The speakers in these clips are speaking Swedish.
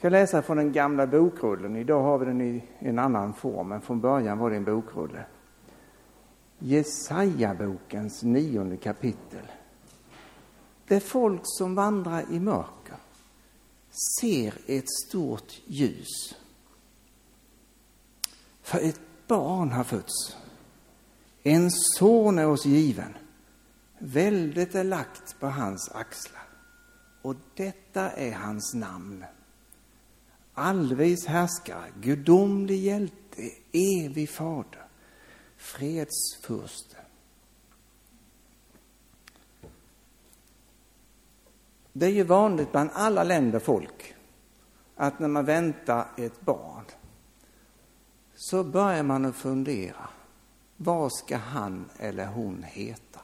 ska läsa från den gamla bokrullen. Idag har vi den i en annan form, men från början var det en bokrulle. Jesaja-bokens nionde kapitel. Det folk som vandrar i mörker ser ett stort ljus. För ett barn har fötts. En son är oss given. Väldet är lagt på hans axlar. Och detta är hans namn. Allvis härskare, gudomlig hjälte, evig fader, fredsfurste. Det är ju vanligt bland alla länder folk att när man väntar ett barn så börjar man att fundera. Vad ska han eller hon heta?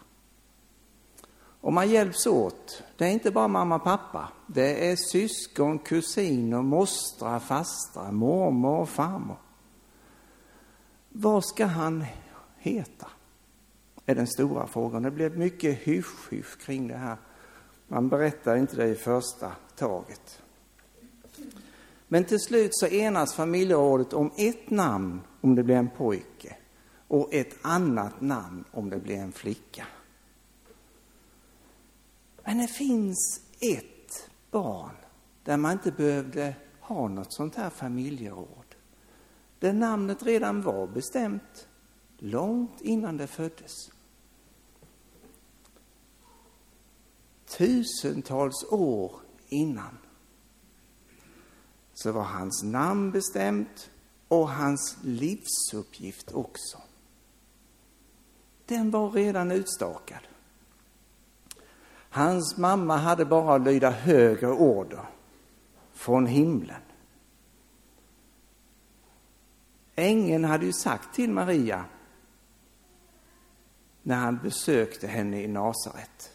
Och man hjälps åt. Det är inte bara mamma och pappa. Det är syskon, kusiner, mostrar, fastrar, mormor och farmor. Vad ska han heta? är den stora frågan. Det blev mycket hysch-hysch kring det här. Man berättar inte det i första taget. Men till slut så enas familjerådet om ett namn om det blir en pojke och ett annat namn om det blir en flicka. Men det finns ett barn där man inte behövde ha något sånt här familjeråd. Där namnet redan var bestämt långt innan det föddes. Tusentals år innan så var hans namn bestämt och hans livsuppgift också. Den var redan utstakad. Hans mamma hade bara att lyda högre order från himlen. Ängeln hade ju sagt till Maria när han besökte henne i Nasaret.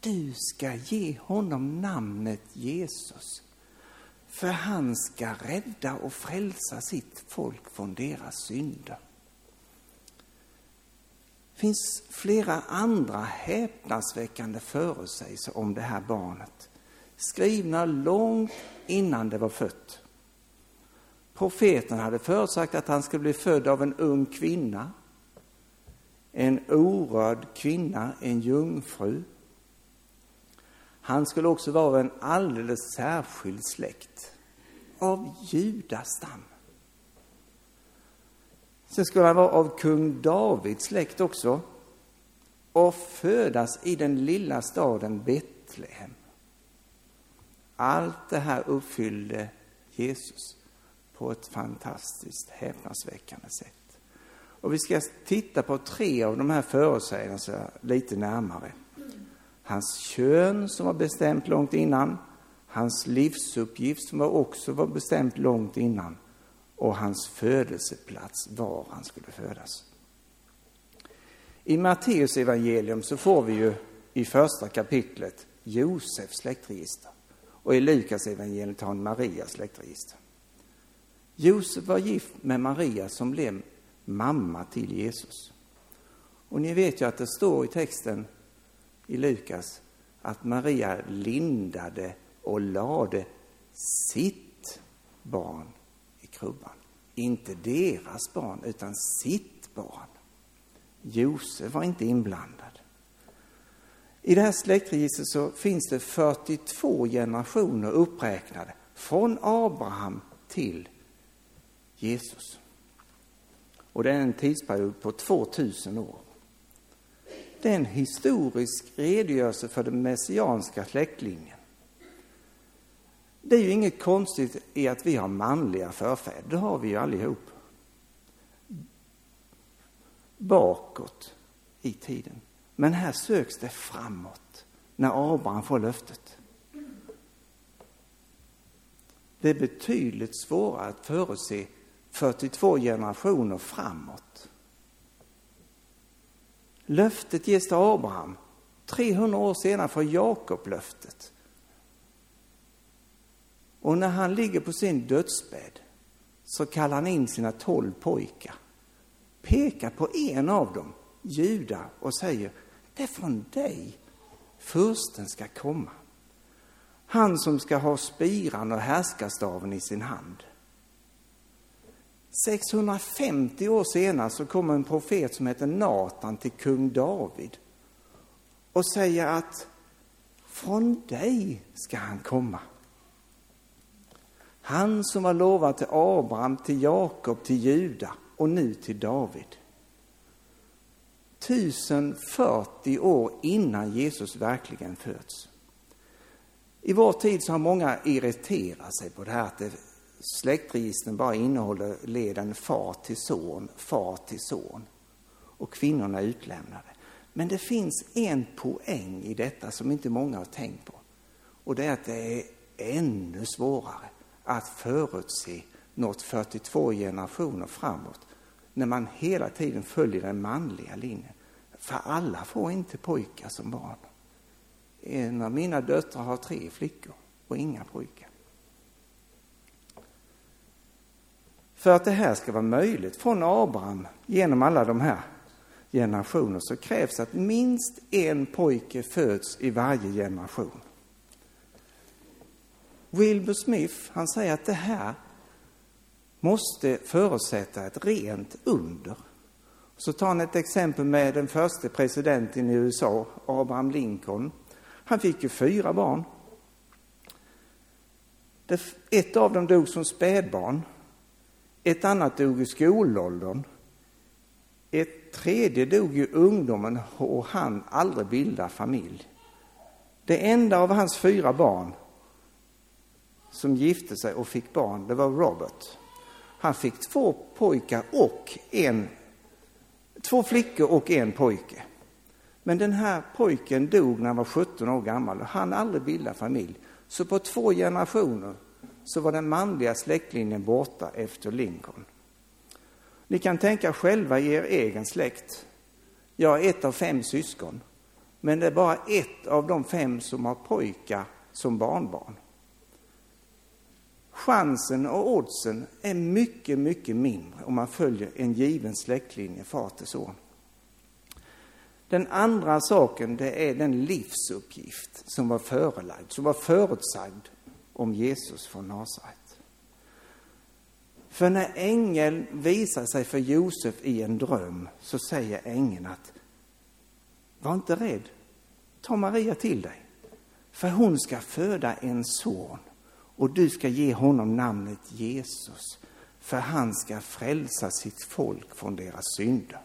Du ska ge honom namnet Jesus för han ska rädda och frälsa sitt folk från deras synder. Det finns flera andra häpnadsväckande förutsägelser om det här barnet, skrivna långt innan det var fött. Profeten hade förutsagt att han skulle bli född av en ung kvinna, en orörd kvinna, en jungfru, han skulle också vara av en alldeles särskild släkt, av judastam. Sen skulle han vara av kung Davids släkt också och födas i den lilla staden Betlehem. Allt det här uppfyllde Jesus på ett fantastiskt häpnadsväckande sätt. Och vi ska titta på tre av de här förutsägelserna lite närmare hans kön som var bestämt långt innan, hans livsuppgift som var också var bestämt långt innan och hans födelseplats, var han skulle födas. I Matteus evangelium så får vi ju i första kapitlet Josefs släktregister och i Lukas evangeliet har han Marias släktregister. Josef var gift med Maria som blev mamma till Jesus. Och ni vet ju att det står i texten i Lukas att Maria lindade och lade sitt barn krubban. Inte deras barn, utan sitt barn. Josef var inte inblandad. I det här släktregistret så finns det 42 generationer uppräknade från Abraham till Jesus. Och det är en tidsperiod på 2000 år det är en historisk redogörelse för den messianska släktlinjen. Det är ju inget konstigt i att vi har manliga förfäder, det har vi ju allihop. Bakåt i tiden. Men här söks det framåt, när Abraham får löftet. Det är betydligt svårare att förutse 42 generationer framåt. Löftet ges till Abraham. 300 år senare får Jakob löftet. Och när han ligger på sin dödsbädd så kallar han in sina tolv pojkar, pekar på en av dem, Juda, och säger det är från dig fursten ska komma. Han som ska ha spiran och härskarstaven i sin hand. 650 år senare så kommer en profet som heter Natan till kung David och säger att från dig ska han komma. Han som var lovad till Abraham, till Jakob, till Juda och nu till David. 1040 år innan Jesus verkligen föds. I vår tid så har många irriterat sig på det här att släktregistren bara innehåller leden far till son, far till son och kvinnorna är utlämnade. Men det finns en poäng i detta som inte många har tänkt på och det är att det är ännu svårare att förutse något 42 generationer framåt när man hela tiden följer den manliga linjen. För alla får inte pojkar som barn. En av mina döttrar har tre flickor och inga pojkar. För att det här ska vara möjligt från Abraham genom alla de här generationerna så krävs att minst en pojke föds i varje generation. Wilbur Smith, han säger att det här måste förutsätta ett rent under. Så tar han ett exempel med den första presidenten i USA, Abraham Lincoln. Han fick ju fyra barn. Ett av dem dog som spädbarn. Ett annat dog i skolåldern. Ett tredje dog i ungdomen och han aldrig bilda familj. Det enda av hans fyra barn som gifte sig och fick barn, det var Robert. Han fick två pojkar och en, två flickor och en pojke. Men den här pojken dog när han var 17 år gammal och han aldrig bilda familj. Så på två generationer så var den manliga släktlinjen borta efter Lincoln. Ni kan tänka själva i er egen släkt. Jag är ett av fem syskon, men det är bara ett av de fem som har pojkar som barnbarn. Chansen och oddsen är mycket, mycket mindre om man följer en given släktlinje far till son. Den andra saken det är den livsuppgift som var förelagd, som var förutsagd om Jesus från Nasaret. För när ängeln visar sig för Josef i en dröm så säger ängeln att var inte rädd, ta Maria till dig, för hon ska föda en son och du ska ge honom namnet Jesus, för han ska frälsa sitt folk från deras synder.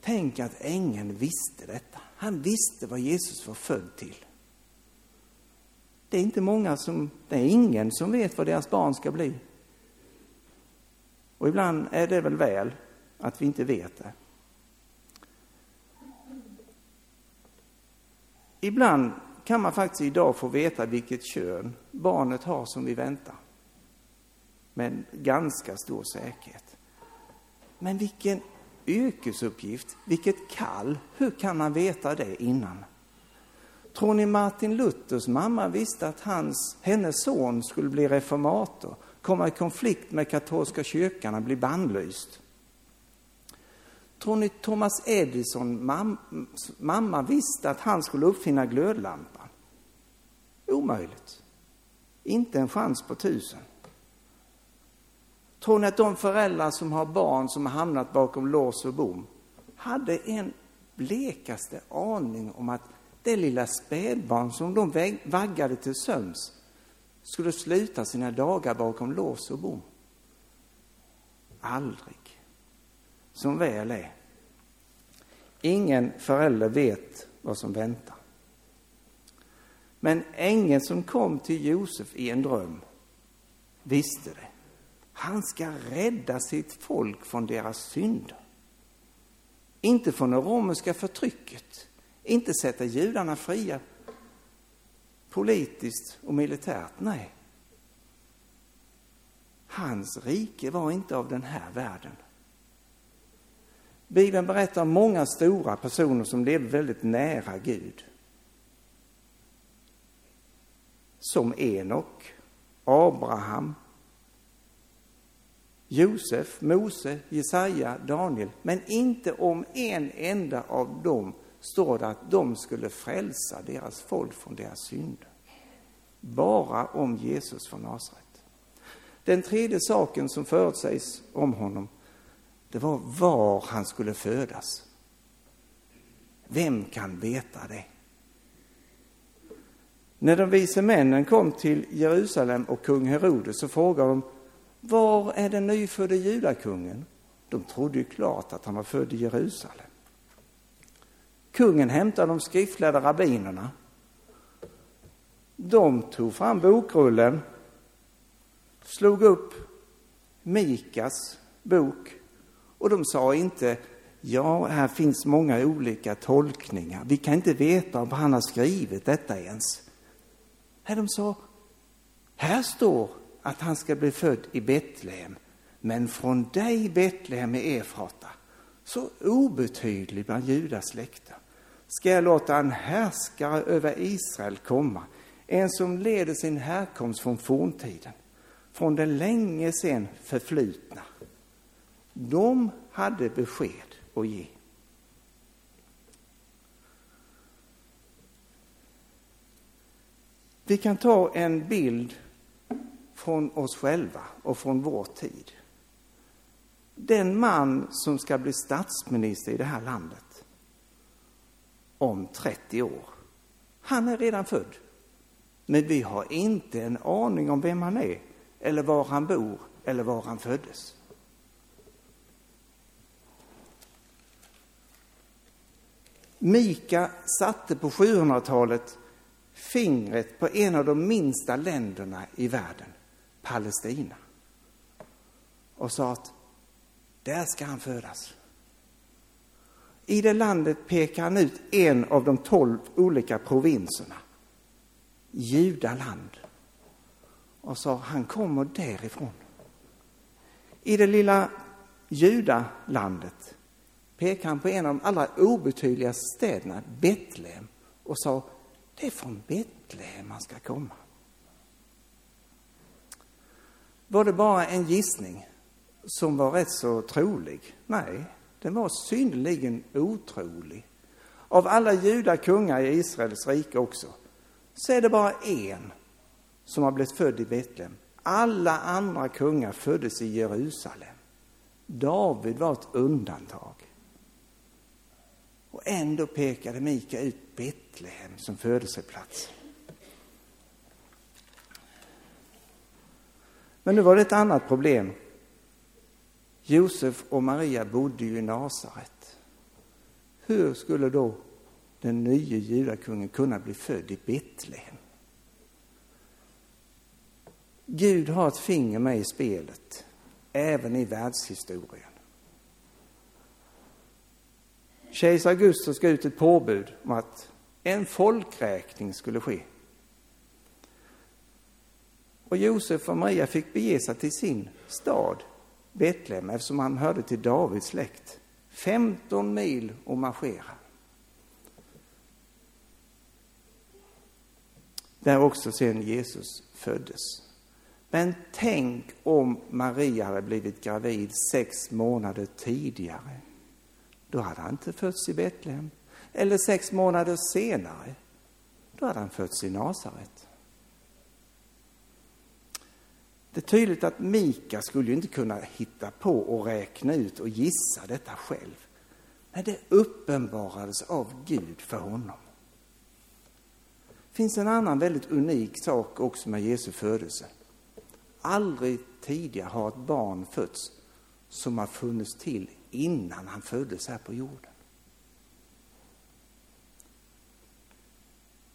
Tänk att ängeln visste detta. Han visste vad Jesus var född till. Det är inte många som, det är ingen som vet vad deras barn ska bli. Och ibland är det väl väl att vi inte vet det. Ibland kan man faktiskt idag få veta vilket kön barnet har som vi väntar. Med ganska stor säkerhet. Men vilken yrkesuppgift, vilket kall, hur kan man veta det innan? Tror ni Martin Luthers mamma visste att hans, hennes son skulle bli reformator, komma i konflikt med katolska kyrkan och bli bannlyst? Tror ni Thomas Edison mam, mamma visste att han skulle uppfinna glödlampan? Omöjligt. Inte en chans på tusen. Tror ni att de föräldrar som har barn som har hamnat bakom lås och bom hade en blekaste aning om att det lilla spädbarn som de vaggade till sömns skulle sluta sina dagar bakom lås och bom? Aldrig. Som väl är. Ingen förälder vet vad som väntar. Men ängeln som kom till Josef i en dröm visste det. Han ska rädda sitt folk från deras synder. Inte från det romerska förtrycket, inte sätta judarna fria politiskt och militärt, nej. Hans rike var inte av den här världen. Bibeln berättar om många stora personer som levde väldigt nära Gud. Som Enok, Abraham, Josef, Mose, Jesaja, Daniel, men inte om en enda av dem står det att de skulle frälsa deras folk från deras synder. Bara om Jesus från Nasaret. Den tredje saken som förutsägs om honom, det var var han skulle födas. Vem kan veta det? När de vise männen kom till Jerusalem och kung Herodes så frågade de, var är den nyfödde judakungen? De trodde ju klart att han var född i Jerusalem. Kungen hämtade de skriftlärda rabbinerna. De tog fram bokrullen, slog upp Mikas bok och de sa inte ja, här finns många olika tolkningar. Vi kan inte veta om han har skrivit detta ens. Nej, de sa, här står att han ska bli född i Betlehem, men från dig Betlehem i Efrata, så obetydlig bland Judas släkter, ska jag låta en härskare över Israel komma, en som leder sin härkomst från forntiden, från det länge sedan förflutna. De hade besked att ge. Vi kan ta en bild från oss själva och från vår tid. Den man som ska bli statsminister i det här landet om 30 år, han är redan född. Men vi har inte en aning om vem han är, eller var han bor, eller var han föddes. Mika satte på 700-talet fingret på en av de minsta länderna i världen, Palestina. Och sa att där ska han födas. I det landet pekar han ut en av de tolv olika provinserna, Judaland. Och sa han kommer därifrån. I det lilla Judalandet pekar han på en av de allra obetydligaste städerna, Betlehem, och sa det är från Betlehem han ska komma. Var det bara en gissning som var rätt så trolig? Nej, den var synnerligen otrolig. Av alla judakungar i Israels rike också, så är det bara en som har blivit född i Betlehem. Alla andra kungar föddes i Jerusalem. David var ett undantag. Och ändå pekade Mika ut Betlehem som födelseplats. Men nu var det ett annat problem. Josef och Maria bodde ju i Nasaret. Hur skulle då den nye judakungen kunna bli född i Betlehem? Gud har ett finger med i spelet, även i världshistorien. Kejsar Augustus gav ut ett påbud om att en folkräkning skulle ske. Och Josef och Maria fick bege sig till sin stad, Betlehem, eftersom han hörde till Davids släkt. 15 mil och marschera. Där också sen Jesus föddes. Men tänk om Maria hade blivit gravid sex månader tidigare. Då hade han inte fötts i Betlehem. Eller sex månader senare, då hade han fötts i Nasaret. Det är tydligt att Mika skulle ju inte kunna hitta på och räkna ut och gissa detta själv. Men det uppenbarades av Gud för honom. Det finns en annan väldigt unik sak också med Jesu födelse. Aldrig tidigare har ett barn fötts som har funnits till innan han föddes här på jorden.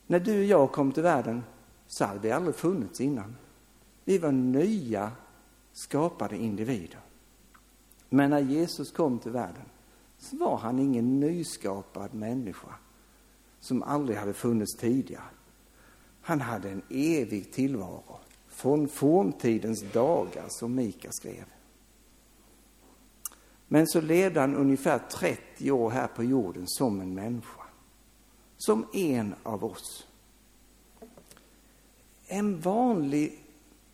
När du och jag kom till världen så hade vi aldrig funnits innan. Vi var nya skapade individer. Men när Jesus kom till världen så var han ingen nyskapad människa som aldrig hade funnits tidigare. Han hade en evig tillvaro från forntidens dagar som Mika skrev. Men så levde han ungefär 30 år här på jorden som en människa. Som en av oss. En vanlig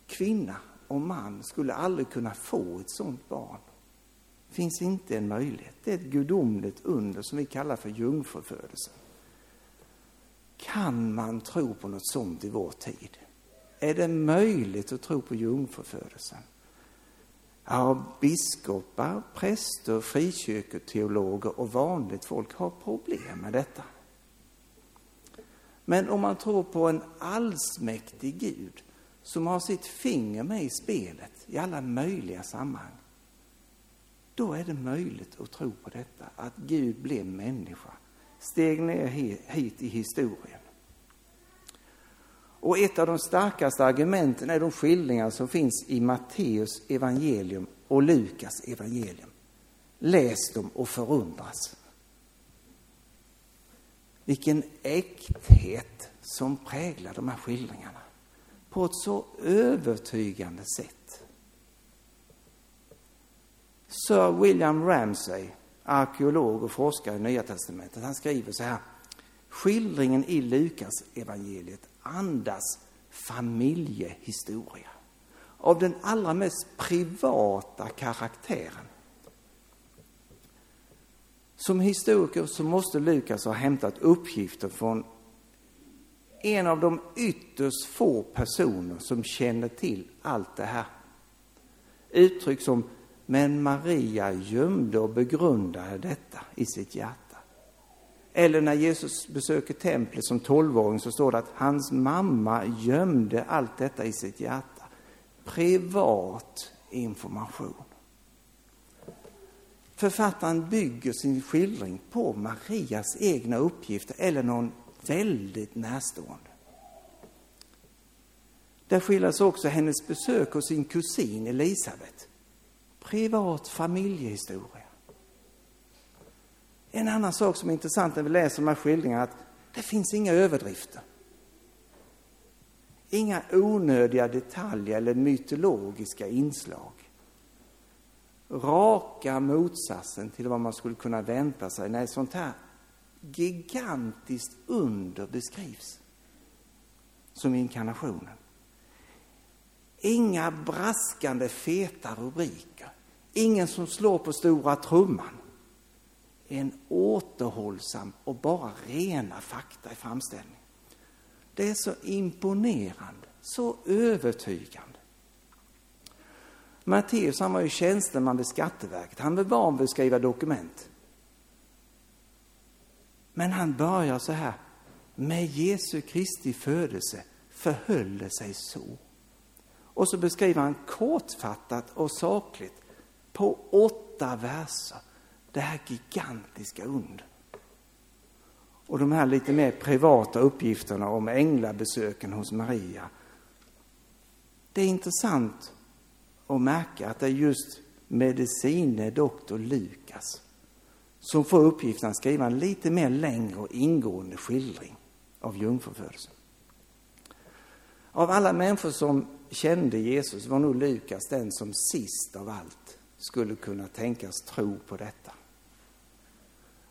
kvinna och man skulle aldrig kunna få ett sådant barn. Det finns inte en möjlighet. Det är ett gudomligt under som vi kallar för jungfrufödelsen. Kan man tro på något sånt i vår tid? Är det möjligt att tro på jungfrufödelsen? Ja, biskopar, präster, frikyrkoteologer och vanligt folk har problem med detta. Men om man tror på en allsmäktig Gud som har sitt finger med i spelet i alla möjliga sammanhang, då är det möjligt att tro på detta, att Gud blev människa, steg ner hit i historien. Och ett av de starkaste argumenten är de skildringar som finns i Matteus evangelium och Lukas evangelium. Läs dem och förundras. Vilken äkthet som präglar de här skildringarna på ett så övertygande sätt. Sir William Ramsay, arkeolog och forskare i Nya Testamentet, han skriver så här. Skildringen i Lukas evangeliet andas familjehistoria av den allra mest privata karaktären. Som historiker så måste Lukas ha hämtat uppgifter från en av de ytterst få personer som känner till allt det här. Uttryck som men Maria gömde och begrundade detta i sitt hjärta. Eller när Jesus besöker templet som tolvåring så står det att hans mamma gömde allt detta i sitt hjärta. Privat information. Författaren bygger sin skildring på Marias egna uppgifter eller någon väldigt närstående. Där skildras också hennes besök hos sin kusin Elisabet. Privat familjehistoria. En annan sak som är intressant när vi läser de här skildringarna är att det finns inga överdrifter. Inga onödiga detaljer eller mytologiska inslag. Raka motsatsen till vad man skulle kunna vänta sig när ett sånt här gigantiskt under beskrivs. Som inkarnationen. Inga braskande feta rubriker. Ingen som slår på stora trumman en återhållsam och bara rena fakta i framställningen. Det är så imponerande, så övertygande. Matteus han var ju tjänsteman vid Skatteverket. Han var van vid att skriva dokument. Men han börjar så här. Med Jesu Kristi födelse förhöll det sig så. Och så beskriver han kortfattat och sakligt på åtta verser det här gigantiska und Och de här lite mer privata uppgifterna om änglabesöken hos Maria. Det är intressant att märka att det är just medicine doktor Lukas som får uppgiften att skriva en lite mer längre och ingående skildring av jungfrufödelsen. Av alla människor som kände Jesus var nog Lukas den som sist av allt skulle kunna tänkas tro på detta.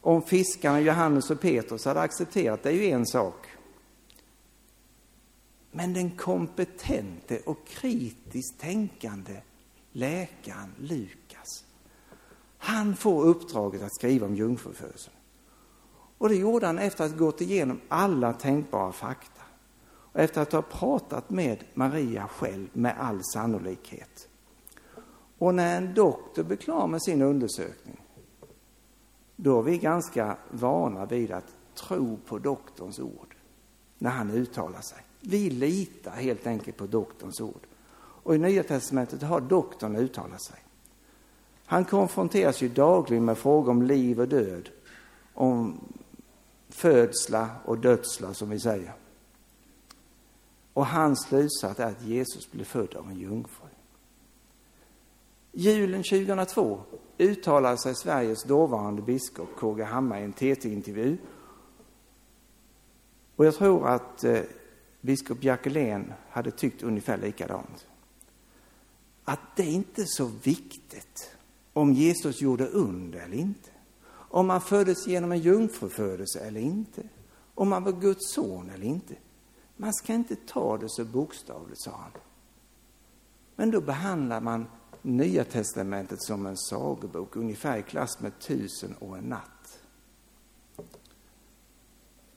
Om fiskarna Johannes och Petrus hade accepterat det är ju en sak. Men den kompetente och kritiskt tänkande läkaren Lukas, han får uppdraget att skriva om jungfrufödseln. Och det gjorde han efter att ha gått igenom alla tänkbara fakta. Och efter att ha pratat med Maria själv med all sannolikhet. Och när en doktor blir klar med sin undersökning då är vi ganska vana vid att tro på doktorns ord när han uttalar sig. Vi litar helt enkelt på doktorns ord. Och i Nya Testamentet har doktorn uttalat sig. Han konfronteras ju dagligen med frågor om liv och död, om födsla och dödsla som vi säger. Och hans slutsats är att Jesus blev född av en jungfru. Julen 2002 uttalade sig Sveriges dåvarande biskop KG Hammar i en TT-intervju. Och jag tror att eh, biskop Jackelén hade tyckt ungefär likadant. Att det är inte så viktigt om Jesus gjorde under eller inte. Om han föddes genom en jungfrufödelse eller inte. Om han var Guds son eller inte. Man ska inte ta det så bokstavligt, sa han. Men då behandlar man Nya testamentet som en sagobok, ungefär i klass med Tusen och en natt.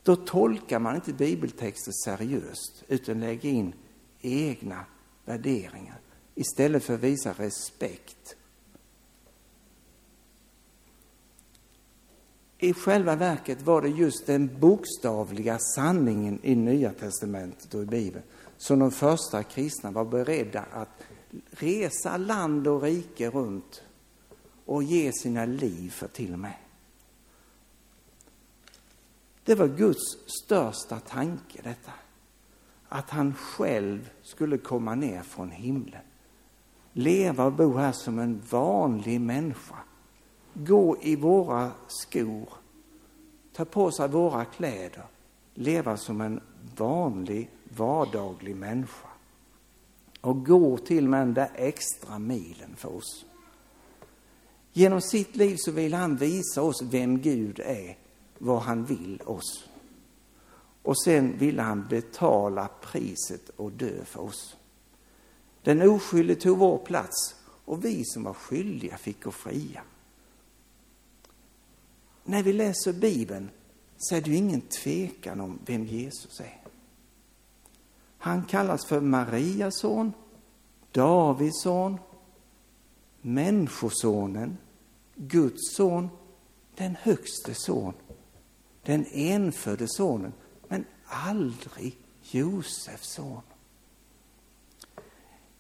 Då tolkar man inte bibeltexter seriöst utan lägger in egna värderingar istället för att visa respekt. I själva verket var det just den bokstavliga sanningen i Nya testamentet och i Bibeln som de första kristna var beredda att resa land och rike runt och ge sina liv för till och med. Det var Guds största tanke detta. Att han själv skulle komma ner från himlen. Leva och bo här som en vanlig människa. Gå i våra skor. Ta på sig våra kläder. Leva som en vanlig vardaglig människa och går till med den där extra milen för oss. Genom sitt liv så vill han visa oss vem Gud är, vad han vill oss. Och sen ville han betala priset och dö för oss. Den oskyldige tog vår plats och vi som var skyldiga fick gå fria. När vi läser Bibeln så är det ju ingen tvekan om vem Jesus är. Han kallas för Marias son, Davids son, Människosonen, Guds son, den högste son, den enfödde sonen, men aldrig Josefs son.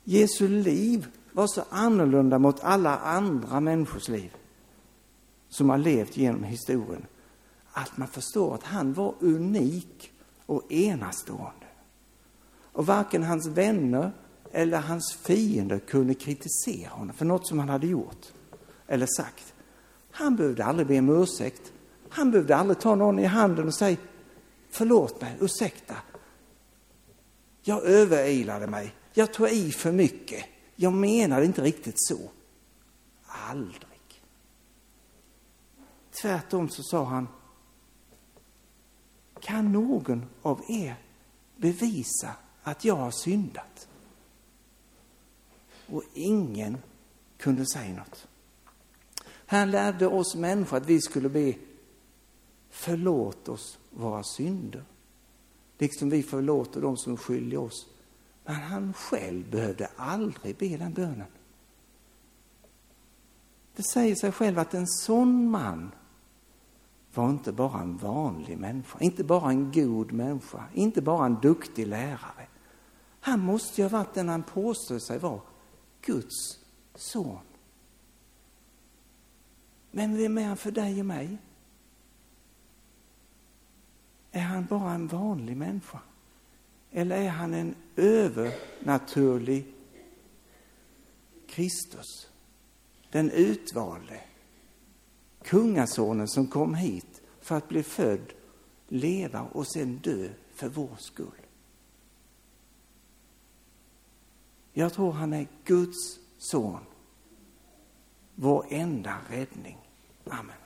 Jesu liv var så annorlunda mot alla andra människors liv som har levt genom historien att man förstår att han var unik och enastående. Och varken hans vänner eller hans fiender kunde kritisera honom för något som han hade gjort eller sagt. Han behövde aldrig be om ursäkt. Han behövde aldrig ta någon i handen och säga förlåt mig, ursäkta. Jag överilade mig. Jag tog i för mycket. Jag menade inte riktigt så. Aldrig. Tvärtom så sa han, kan någon av er bevisa att jag har syndat. Och ingen kunde säga något. Han lärde oss människor att vi skulle be förlåt oss våra synder. Liksom vi förlåter dem som skyldiga oss. Men han själv behövde aldrig be den bönen. Det säger sig själv att en sån man var inte bara en vanlig människa, inte bara en god människa, inte bara en duktig lärare. Han måste ju ha varit den han påstår sig vara, Guds son. Men vem är han för dig och mig? Är han bara en vanlig människa? Eller är han en övernaturlig Kristus? Den utvalde, kungasonen som kom hit för att bli född, leva och sen dö för vår skull. Jag tror han är Guds son. Vår enda räddning. Amen.